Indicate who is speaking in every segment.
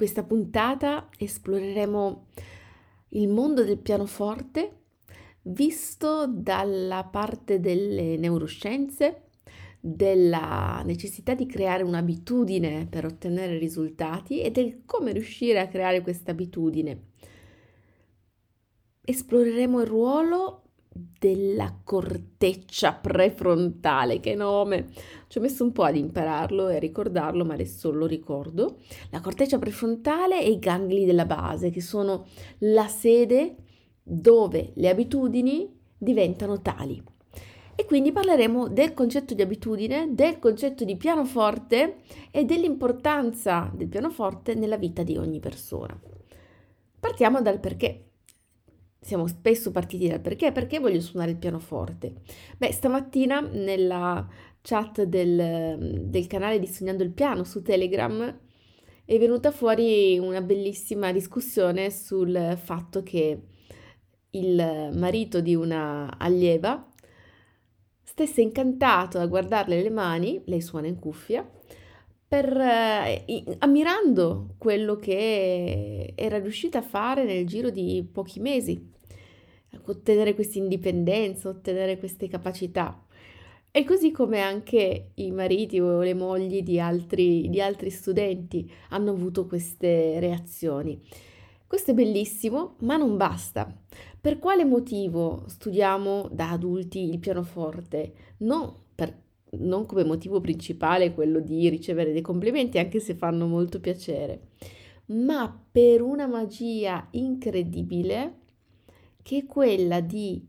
Speaker 1: questa puntata esploreremo il mondo del pianoforte visto dalla parte delle neuroscienze, della necessità di creare un'abitudine per ottenere risultati e del come riuscire a creare questa abitudine. Esploreremo il ruolo della corteccia prefrontale, che nome! Ci ho messo un po' ad impararlo e a ricordarlo, ma adesso lo ricordo. La corteccia prefrontale e i gangli della base, che sono la sede dove le abitudini diventano tali. E quindi parleremo del concetto di abitudine, del concetto di pianoforte e dell'importanza del pianoforte nella vita di ogni persona. Partiamo dal perché siamo spesso partiti dal perché, perché voglio suonare il pianoforte. Beh, stamattina nella chat del, del canale di Sognando il Piano su Telegram è venuta fuori una bellissima discussione sul fatto che il marito di una allieva stesse incantato a guardarle le mani, lei suona in cuffia, per, eh, ammirando quello che era riuscita a fare nel giro di pochi mesi, ottenere questa indipendenza, ottenere queste capacità. E così come anche i mariti o le mogli di altri, di altri studenti hanno avuto queste reazioni. Questo è bellissimo, ma non basta. Per quale motivo studiamo da adulti il pianoforte? Non per non come motivo principale quello di ricevere dei complimenti, anche se fanno molto piacere, ma per una magia incredibile che è quella di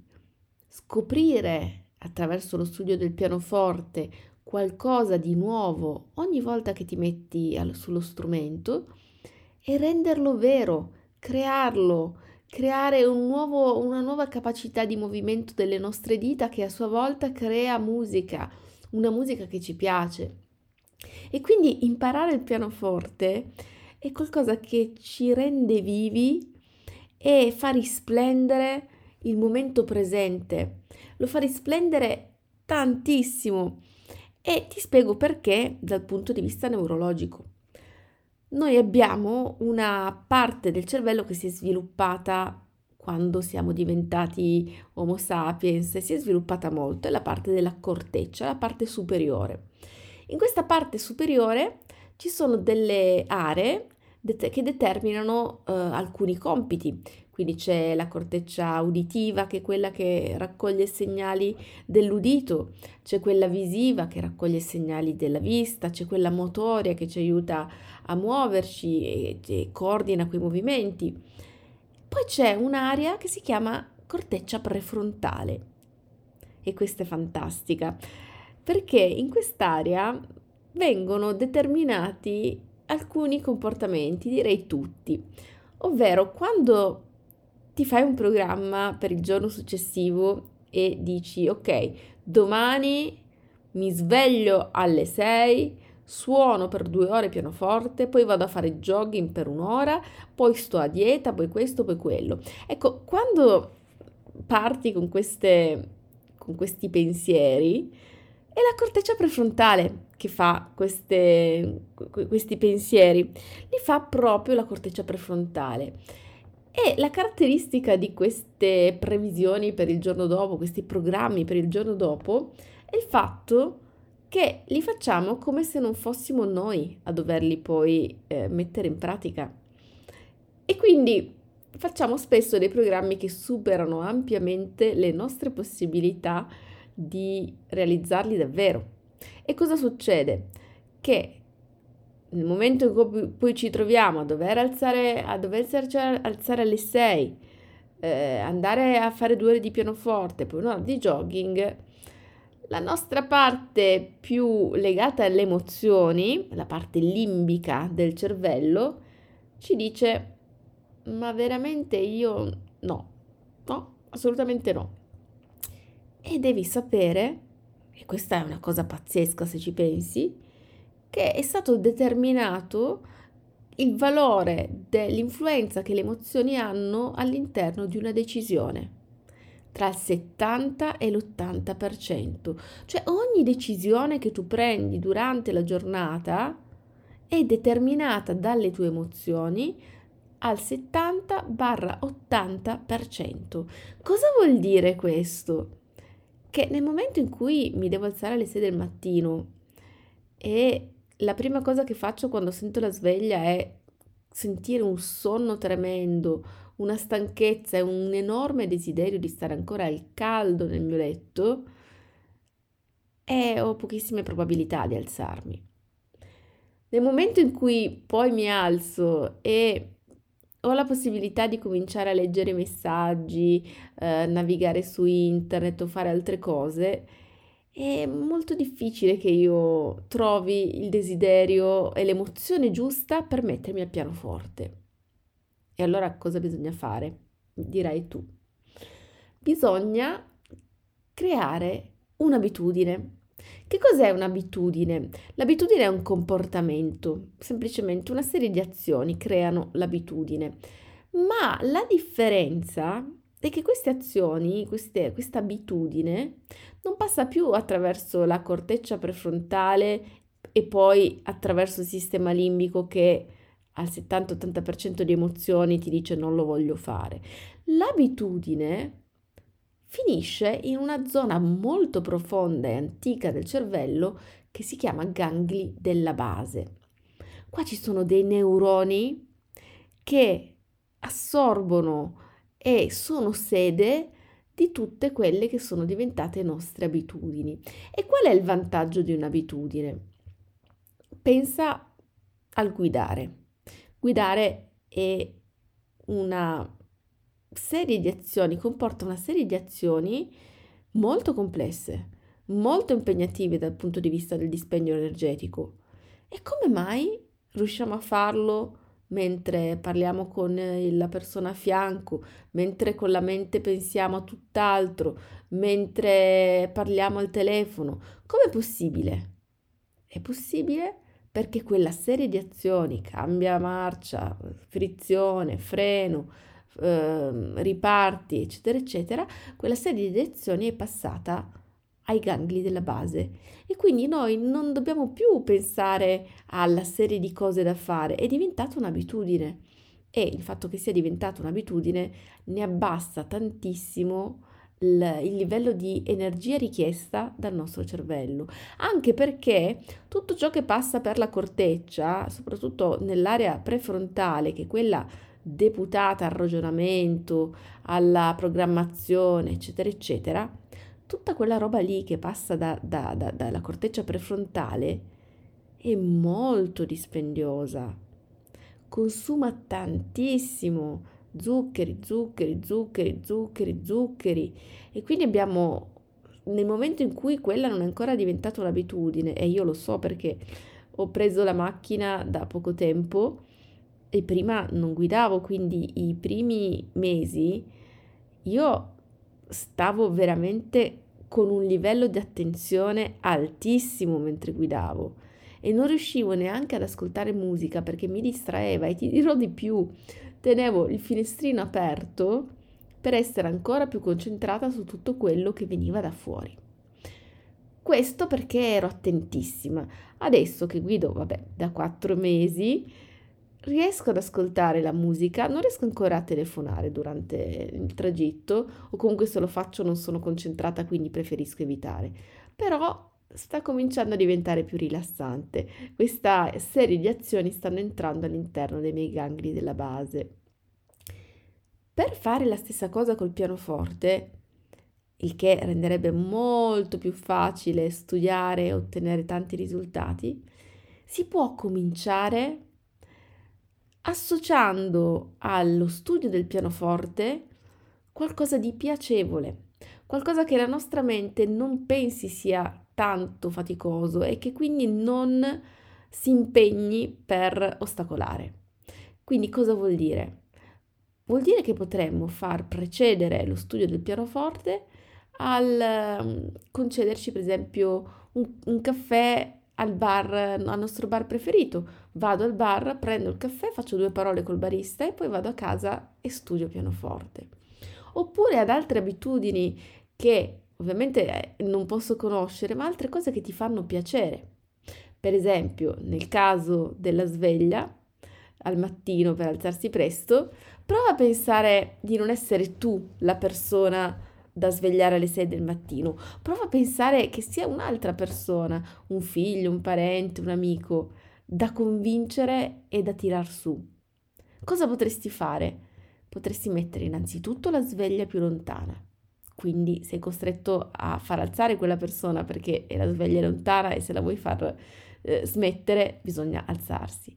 Speaker 1: scoprire attraverso lo studio del pianoforte qualcosa di nuovo ogni volta che ti metti sullo strumento e renderlo vero, crearlo, creare un nuovo, una nuova capacità di movimento delle nostre dita che a sua volta crea musica, una musica che ci piace. E quindi imparare il pianoforte è qualcosa che ci rende vivi e fa risplendere il momento presente, lo fa risplendere tantissimo e ti spiego perché dal punto di vista neurologico. Noi abbiamo una parte del cervello che si è sviluppata quando siamo diventati Homo sapiens si è sviluppata molto, è la parte della corteccia, la parte superiore. In questa parte superiore ci sono delle aree che determinano uh, alcuni compiti. Quindi c'è la corteccia uditiva che è quella che raccoglie segnali dell'udito, c'è quella visiva che raccoglie segnali della vista, c'è quella motoria che ci aiuta a muoverci e, e coordina quei movimenti. Poi c'è un'area che si chiama corteccia prefrontale. E questa è fantastica perché in quest'area vengono determinati alcuni comportamenti, direi tutti, ovvero quando ti fai un programma per il giorno successivo e dici ok, domani mi sveglio alle 6, suono per due ore pianoforte, poi vado a fare jogging per un'ora, poi sto a dieta, poi questo, poi quello. Ecco, quando parti con, queste, con questi pensieri, è la corteccia prefrontale che fa queste, questi pensieri, li fa proprio la corteccia prefrontale. E la caratteristica di queste previsioni per il giorno dopo, questi programmi per il giorno dopo, è il fatto che li facciamo come se non fossimo noi a doverli poi eh, mettere in pratica. E quindi facciamo spesso dei programmi che superano ampiamente le nostre possibilità di realizzarli davvero. E cosa succede? Che nel momento in cui poi ci troviamo a dover alzare, a doversi alzare alle 6, eh, andare a fare due ore di pianoforte, poi un'ora di jogging, la nostra parte più legata alle emozioni, la parte limbica del cervello, ci dice ma veramente io no, no, assolutamente no. E devi sapere, e questa è una cosa pazzesca se ci pensi, che è stato determinato il valore dell'influenza che le emozioni hanno all'interno di una decisione tra il 70 e l'80%. Cioè ogni decisione che tu prendi durante la giornata è determinata dalle tue emozioni al 70-80%. Cosa vuol dire questo? Che nel momento in cui mi devo alzare alle 6 del mattino e la prima cosa che faccio quando sento la sveglia è sentire un sonno tremendo, una stanchezza e un enorme desiderio di stare ancora al caldo nel mio letto, e ho pochissime probabilità di alzarmi. Nel momento in cui poi mi alzo e ho la possibilità di cominciare a leggere messaggi, eh, navigare su internet o fare altre cose, è molto difficile che io trovi il desiderio e l'emozione giusta per mettermi al pianoforte. E allora cosa bisogna fare? Dirai tu. Bisogna creare un'abitudine. Che cos'è un'abitudine? L'abitudine è un comportamento, semplicemente una serie di azioni creano l'abitudine. Ma la differenza è che queste azioni, questa abitudine, non passa più attraverso la corteccia prefrontale e poi attraverso il sistema limbico che al 70-80% di emozioni ti dice non lo voglio fare. L'abitudine finisce in una zona molto profonda e antica del cervello che si chiama gangli della base. Qua ci sono dei neuroni che assorbono e sono sede di tutte quelle che sono diventate nostre abitudini. E qual è il vantaggio di un'abitudine? Pensa al guidare. Guidare è una serie di azioni, comporta una serie di azioni molto complesse, molto impegnative dal punto di vista del dispendio energetico. E come mai riusciamo a farlo mentre parliamo con la persona a fianco, mentre con la mente pensiamo a tutt'altro, mentre parliamo al telefono? Com'è possibile? È possibile perché quella serie di azioni, cambia marcia, frizione, freno, eh, riparti, eccetera, eccetera, quella serie di azioni è passata ai gangli della base. E quindi noi non dobbiamo più pensare alla serie di cose da fare, è diventata un'abitudine. E il fatto che sia diventata un'abitudine ne abbassa tantissimo il, livello di energia richiesta dal nostro cervello, anche perché tutto ciò che passa per la corteccia, soprattutto nell'area prefrontale, che è quella deputata al ragionamento, alla programmazione, eccetera, eccetera, tutta quella roba lì che passa da, da, da, dalla corteccia prefrontale è molto dispendiosa, consuma tantissimo zuccheri, zuccheri, zuccheri, zuccheri, zuccheri. E quindi abbiamo nel momento in cui quella non è ancora diventata un'abitudine e io lo so perché ho preso la macchina da poco tempo e prima non guidavo, quindi i primi mesi io stavo veramente con un livello di attenzione altissimo mentre guidavo e non riuscivo neanche ad ascoltare musica perché mi distraeva e ti dirò di più, tenevo il finestrino aperto per essere ancora più concentrata su tutto quello che veniva da fuori. Questo perché ero attentissima. Adesso che guido, vabbè, da quattro mesi, riesco ad ascoltare la musica, non riesco ancora a telefonare durante il tragitto o comunque se lo faccio non sono concentrata, quindi preferisco evitare. Però sta cominciando a diventare più rilassante. Questa serie di azioni stanno entrando all'interno dei miei gangli della base. Per fare la stessa cosa col pianoforte, il che renderebbe molto più facile studiare e ottenere tanti risultati, si può cominciare associando allo studio del pianoforte qualcosa di piacevole, qualcosa che la nostra mente non pensi sia tanto faticoso e che quindi non si impegni per ostacolare. Quindi cosa vuol dire? Vuol dire che potremmo far precedere lo studio del pianoforte al um, concederci per esempio un, un caffè al bar, al nostro bar preferito. Vado al bar, prendo il caffè, faccio due parole col barista e poi vado a casa e studio pianoforte. Oppure ad altre abitudini che ovviamente eh, non posso conoscere, ma altre cose che ti fanno piacere. Per esempio, nel caso della sveglia, al mattino per alzarsi presto, prova a pensare di non essere tu la persona da svegliare alle 6 del mattino. Prova a pensare che sia un'altra persona, un figlio, un parente, un amico, da convincere e da tirar su. Cosa potresti fare? Potresti mettere innanzitutto la sveglia più lontana. Quindi sei costretto a far alzare quella persona perché la sveglia è lontana e se la vuoi far eh, smettere bisogna alzarsi.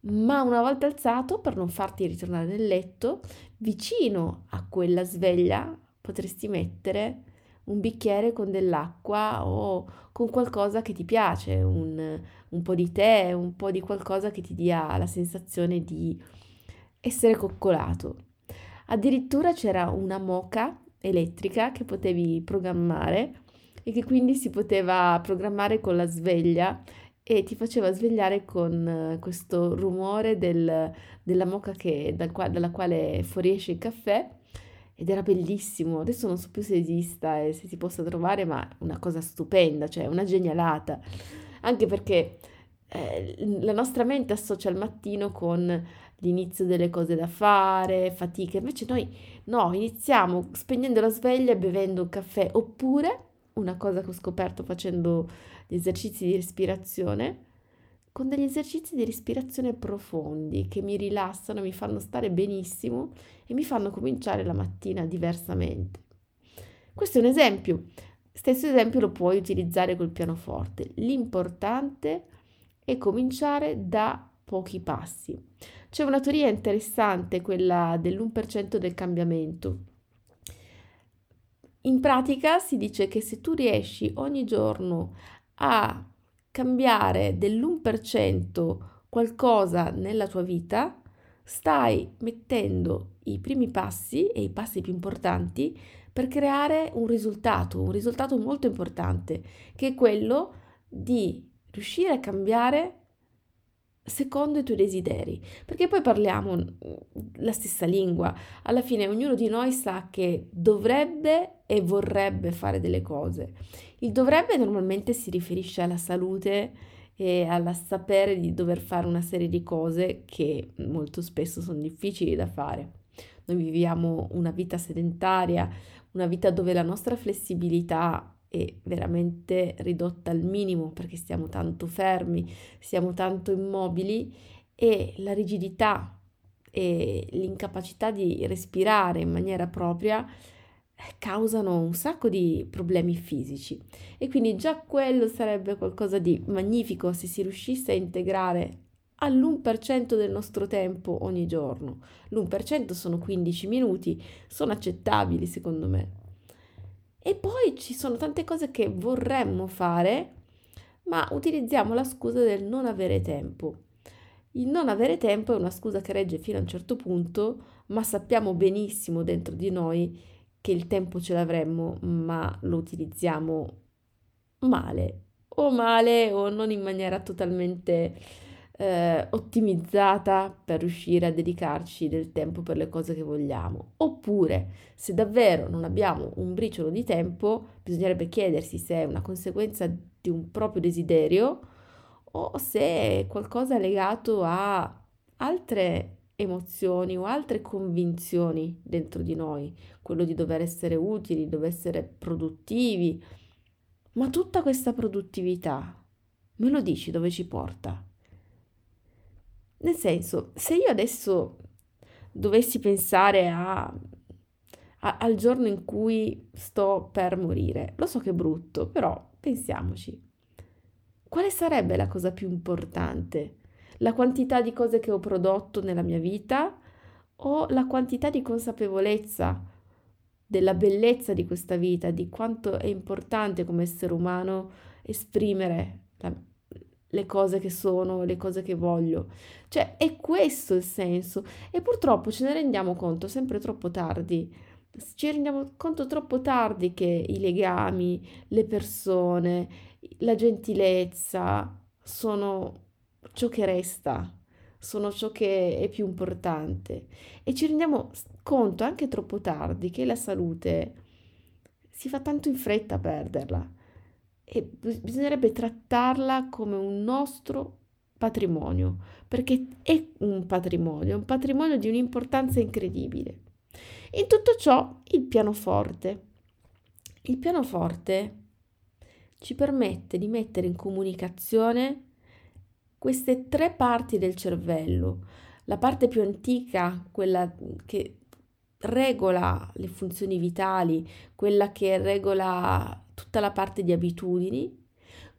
Speaker 1: Ma una volta alzato, per non farti ritornare nel letto, vicino a quella sveglia potresti mettere un bicchiere con dell'acqua o con qualcosa che ti piace, un, un po' di tè, un po' di qualcosa che ti dia la sensazione di essere coccolato. Addirittura c'era una moca elettrica che potevi programmare e che quindi si poteva programmare con la sveglia e ti faceva svegliare con questo rumore del, della moca che, dal, dalla quale fuoriesce il caffè ed era bellissimo. Adesso non so più se esista e se si possa trovare, ma una cosa stupenda, cioè una genialata. Anche perché eh, la nostra mente associa il mattino con l'inizio delle cose da fare, fatica. Invece noi no, iniziamo spegnendo la sveglia e bevendo un caffè. Oppure, una cosa che ho scoperto facendo gli esercizi di respirazione, con degli esercizi di respirazione profondi che mi rilassano, mi fanno stare benissimo e mi fanno cominciare la mattina diversamente. Questo è un esempio. Stesso esempio lo puoi utilizzare col pianoforte. L'importante è cominciare da pochi passi. C'è una teoria interessante, quella dell'1% del cambiamento. In pratica si dice che se tu riesci ogni giorno a cambiare dell'1% qualcosa nella tua vita, stai mettendo i primi passi e i passi più importanti per creare un risultato, un risultato molto importante, che è quello di riuscire a cambiare secondo i tuoi desideri, perché poi parliamo mm, la stessa lingua, alla fine ognuno di noi sa che dovrebbe e vorrebbe fare delle cose. Il dovrebbe normalmente si riferisce alla salute e al sapere di dover fare una serie di cose che molto spesso sono difficili da fare. Noi viviamo una vita sedentaria, una vita dove la nostra flessibilità è veramente ridotta al minimo perché stiamo tanto fermi, siamo tanto immobili e la rigidità e l'incapacità di respirare in maniera propria eh, causano un sacco di problemi fisici e quindi già quello sarebbe qualcosa di magnifico se si riuscisse a integrare all'1% del nostro tempo ogni giorno. L'1% sono 15 minuti, sono accettabili secondo me. E poi ci sono tante cose che vorremmo fare, ma utilizziamo la scusa del non avere tempo. Il non avere tempo è una scusa che regge fino a un certo punto, ma sappiamo benissimo dentro di noi che il tempo ce l'avremmo, ma lo utilizziamo male, o male o non in maniera totalmente eh, ottimizzata per riuscire a dedicarci del tempo per le cose che vogliamo. Oppure, se davvero non abbiamo un briciolo di tempo, bisognerebbe chiedersi se è una conseguenza di un proprio desiderio o se è qualcosa legato a altre emozioni o altre convinzioni dentro di noi, quello di dover essere utili, dover essere produttivi. Ma tutta questa produttività, me lo dici dove ci porta? Nel senso, se io adesso dovessi pensare a, a, al giorno in cui sto per morire, lo so che è brutto, però pensiamoci. Quale sarebbe la cosa più importante? La quantità di cose che ho prodotto nella mia vita o la quantità di consapevolezza della bellezza di questa vita, di quanto è importante come essere umano esprimere la, le cose che sono, le cose che voglio. Cioè, è questo il senso. E purtroppo ce ne rendiamo conto sempre troppo tardi. Ci rendiamo conto troppo tardi che i legami, le persone, la gentilezza sono ciò che resta, sono ciò che è più importante. E ci rendiamo conto anche troppo tardi che la salute si fa tanto in fretta a perderla e bisognerebbe trattarla come un nostro patrimonio, perché è un patrimonio, un patrimonio di un'importanza incredibile. In tutto ciò il pianoforte. Il pianoforte ci permette di mettere in comunicazione queste tre parti del cervello. La parte più antica, quella che regola le funzioni vitali, quella che regola tutta la parte di abitudini,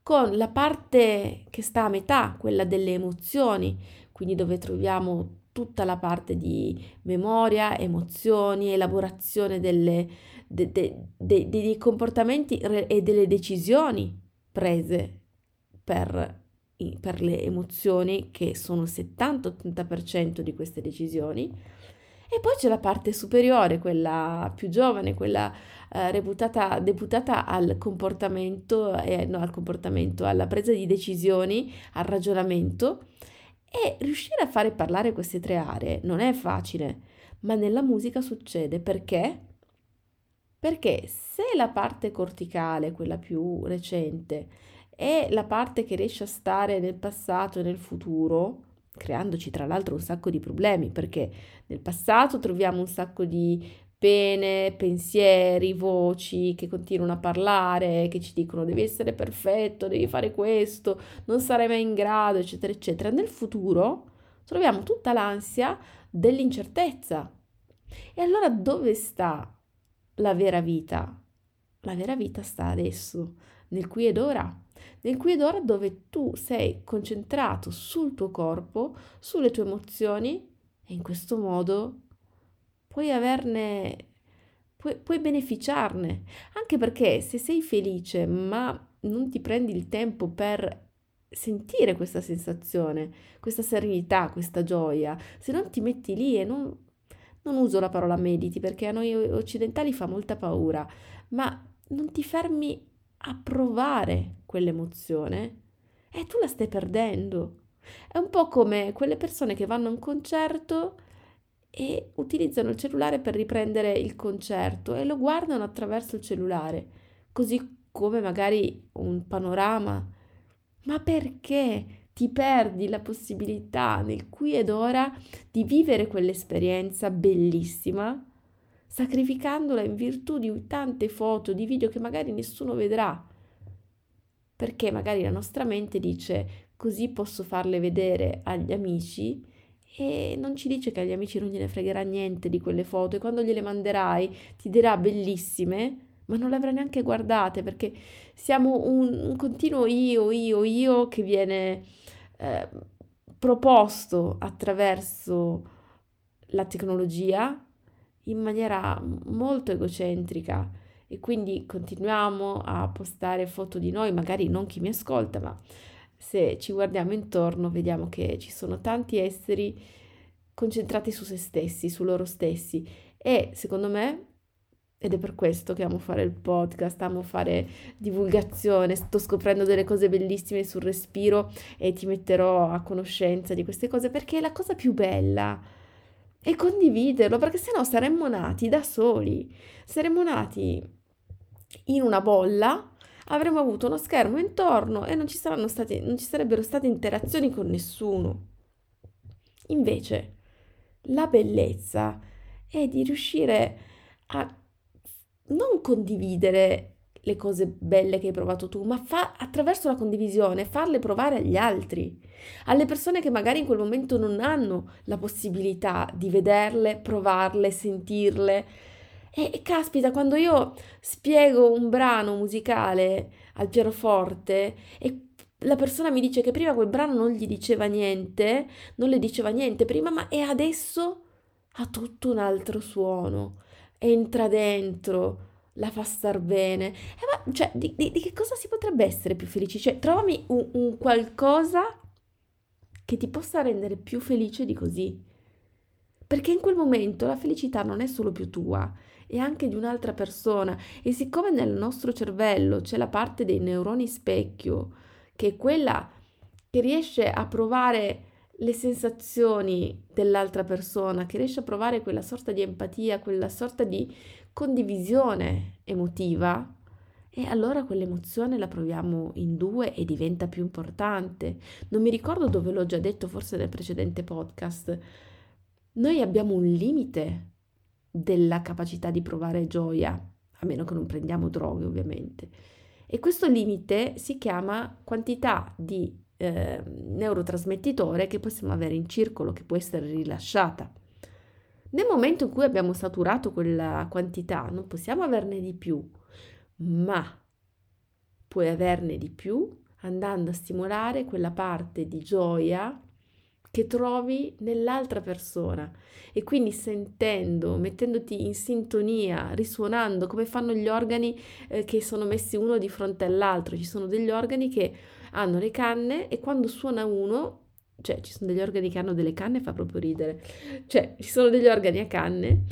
Speaker 1: con la parte che sta a metà, quella delle emozioni, quindi dove troviamo tutta la parte di memoria, emozioni, elaborazione delle, de, de, de, dei comportamenti e delle decisioni prese per, per le emozioni, che sono il 70-80% di queste decisioni. E poi c'è la parte superiore, quella più giovane, quella eh, reputata, deputata al comportamento, eh, no, al comportamento, alla presa di decisioni, al ragionamento. E riuscire a fare parlare queste tre aree non è facile, ma nella musica succede perché? Perché se la parte corticale, quella più recente, è la parte che riesce a stare nel passato e nel futuro, creandoci tra l'altro un sacco di problemi, perché nel passato troviamo un sacco di pene, pensieri, voci che continuano a parlare, che ci dicono devi essere perfetto, devi fare questo, non sarai mai in grado, eccetera, eccetera. Nel futuro troviamo tutta l'ansia dell'incertezza. E allora dove sta la vera vita? La vera vita sta adesso, nel qui ed ora. Nel qui ed ora dove tu sei concentrato sul tuo corpo, sulle tue emozioni e in questo modo puoi averne, puoi, puoi beneficiarne, anche perché se sei felice ma non ti prendi il tempo per sentire questa sensazione, questa serenità, questa gioia, se non ti metti lì e non, non uso la parola mediti perché a noi occidentali fa molta paura, ma non ti fermi a provare quell'emozione, e tu la stai perdendo. È un po' come quelle persone che vanno a un concerto e utilizzano il cellulare per riprendere il concerto e lo guardano attraverso il cellulare, così come magari un panorama. Ma perché ti perdi la possibilità nel qui ed ora di vivere quell'esperienza bellissima, sacrificandola in virtù di tante foto, di video che magari nessuno vedrà? Perché magari la nostra mente dice così posso farle vedere agli amici e non ci dice che agli amici non gliene fregherà niente di quelle foto e quando gliele manderai ti dirà bellissime, ma non le avrai neanche guardate perché siamo un, un continuo io, io, io che viene eh, proposto attraverso la tecnologia in maniera molto egocentrica. E quindi continuiamo a postare foto di noi, magari non chi mi ascolta, ma se ci guardiamo intorno vediamo che ci sono tanti esseri concentrati su se stessi, su loro stessi. E secondo me ed è per questo che amo fare il podcast, amo fare divulgazione, sto scoprendo delle cose bellissime sul respiro e ti metterò a conoscenza di queste cose perché è la cosa più bella è condividerlo, perché sennò saremmo nati da soli, saremmo nati in una bolla avremmo avuto uno schermo intorno e non ci, state, non ci sarebbero state interazioni con nessuno. Invece, la bellezza è di riuscire a non condividere le cose belle che hai provato tu, ma fa, attraverso la condivisione farle provare agli altri, alle persone che magari in quel momento non hanno la possibilità di vederle, provarle, sentirle. E, caspita, quando io spiego un brano musicale al pianoforte e la persona mi dice che prima quel brano non gli diceva niente, non le diceva niente prima, ma e adesso ha tutto un altro suono, entra dentro, la fa star bene. E ma, cioè, di, di, di, che cosa si potrebbe essere più felici? Cioè, trovami un, un qualcosa che ti possa rendere più felice di così. Perché in quel momento la felicità non è solo più tua, e anche di un'altra persona. E siccome nel nostro cervello c'è la parte dei neuroni specchio, che è quella che riesce a provare le sensazioni dell'altra persona, che riesce a provare quella sorta di empatia, quella sorta di condivisione emotiva, e allora quell'emozione la proviamo in due e diventa più importante. Non mi ricordo dove l'ho già detto, forse nel precedente podcast. Noi abbiamo un limite della capacità di provare gioia, a meno che non prendiamo droghe ovviamente. E questo limite si chiama quantità di eh, neurotrasmettitore che possiamo avere in circolo, che può essere rilasciata. Nel momento in cui abbiamo saturato quella quantità, non possiamo averne di più, ma puoi averne di più andando a stimolare quella parte di gioia che trovi nell'altra persona e quindi sentendo, mettendoti in sintonia, risuonando come fanno gli organi eh, che sono messi uno di fronte all'altro. Ci sono degli organi che hanno le canne e quando suona uno, cioè ci sono degli organi che hanno delle canne, fa proprio ridere, cioè ci sono degli organi a canne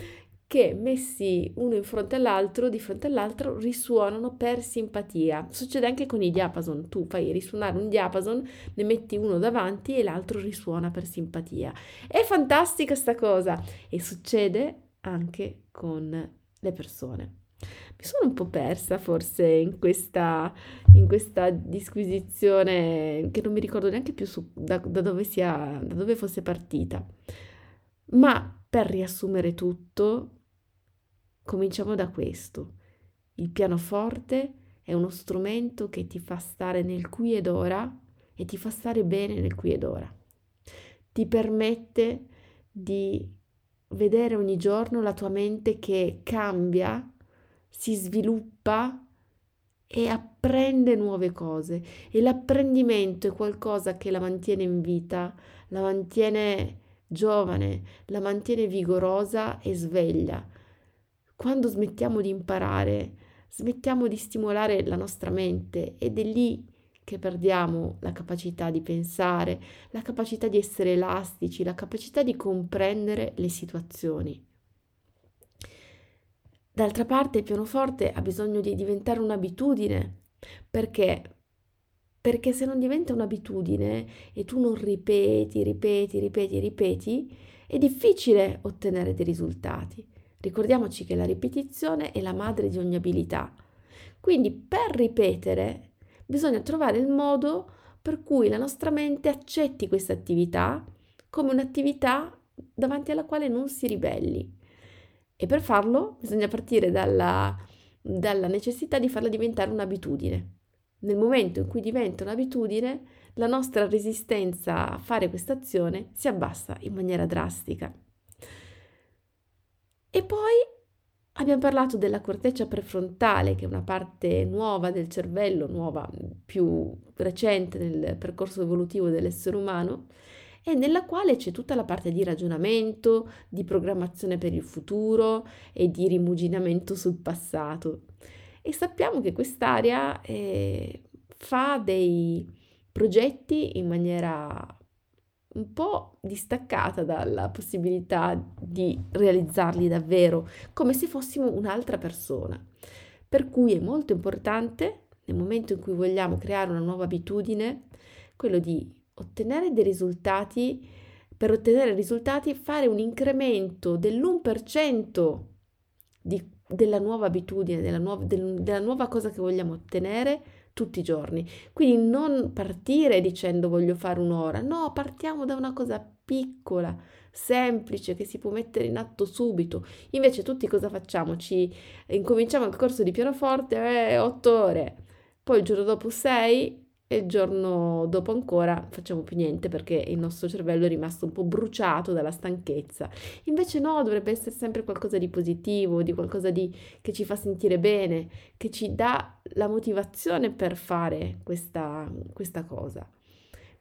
Speaker 1: che messi uno in fronte all'altro, di fronte all'altro, risuonano per simpatia. Succede anche con i diapason, tu fai risuonare un diapason, ne metti uno davanti e l'altro risuona per simpatia. È fantastica sta cosa e succede anche con le persone. Mi sono un po' persa forse in questa, in questa disquisizione che non mi ricordo neanche più su, da, da, dove sia, da dove fosse partita. Ma per riassumere tutto, cominciamo da questo. Il pianoforte è uno strumento che ti fa stare nel qui ed ora e ti fa stare bene nel qui ed ora. Ti permette di vedere ogni giorno la tua mente che cambia si sviluppa e apprende nuove cose e l'apprendimento è qualcosa che la mantiene in vita, la mantiene giovane, la mantiene vigorosa e sveglia. Quando smettiamo di imparare, smettiamo di stimolare la nostra mente ed è lì che perdiamo la capacità di pensare, la capacità di essere elastici, la capacità di comprendere le situazioni. D'altra parte il pianoforte ha bisogno di diventare un'abitudine, perché? Perché se non diventa un'abitudine e tu non ripeti, ripeti, ripeti, ripeti, è difficile ottenere dei risultati. Ricordiamoci che la ripetizione è la madre di ogni abilità. Quindi per ripetere bisogna trovare il modo per cui la nostra mente accetti questa attività come un'attività davanti alla quale non si ribelli. E per farlo bisogna partire dalla, dalla necessità di farla diventare un'abitudine. Nel momento in cui diventa un'abitudine, la nostra resistenza a fare questa azione si abbassa in maniera drastica. E poi abbiamo parlato della corteccia prefrontale, che è una parte nuova del cervello, nuova, più recente nel percorso evolutivo dell'essere umano, e nella quale c'è tutta la parte di ragionamento, di programmazione per il futuro e di rimuginamento sul passato. E sappiamo che quest'area eh, fa dei progetti in maniera un po' distaccata dalla possibilità di realizzarli davvero, come se fossimo un'altra persona. Per cui è molto importante, nel momento in cui vogliamo creare una nuova abitudine, quello di ottenere dei risultati, per ottenere risultati fare un incremento dell'1% di, della nuova abitudine, della nuova, del, della nuova cosa che vogliamo ottenere tutti i giorni. Quindi non partire dicendo voglio fare un'ora, no, partiamo da una cosa piccola, semplice, che si può mettere in atto subito. Invece tutti cosa facciamo? Ci incominciamo il corso di pianoforte, eh, 8 ore, poi il giorno dopo 6 e il giorno dopo ancora facciamo più niente perché il nostro cervello è rimasto un po' bruciato dalla stanchezza. Invece no, dovrebbe essere sempre qualcosa di positivo, di qualcosa di, che ci fa sentire bene, che ci dà la motivazione per fare questa, questa cosa.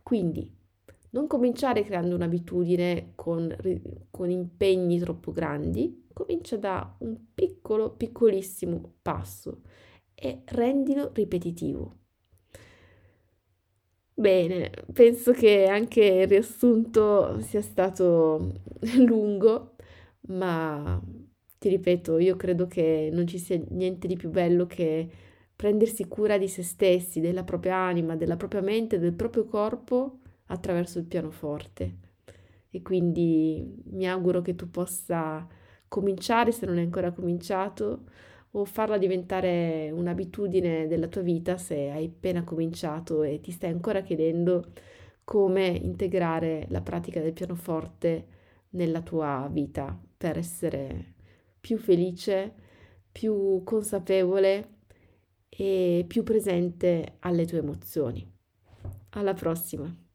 Speaker 1: Quindi non cominciare creando un'abitudine con, con impegni troppo grandi, comincia da un piccolo, piccolissimo passo e rendilo ripetitivo. Bene, penso che anche il riassunto sia stato lungo, ma ti ripeto, io credo che non ci sia niente di più bello che prendersi cura di se stessi, della propria anima, della propria mente, del proprio corpo attraverso il pianoforte. E quindi mi auguro che tu possa cominciare, se non hai ancora cominciato, o farla diventare un'abitudine della tua vita se hai appena cominciato e ti stai ancora chiedendo come integrare la pratica del pianoforte nella tua vita per essere più felice, più consapevole e più presente alle tue emozioni. Alla prossima!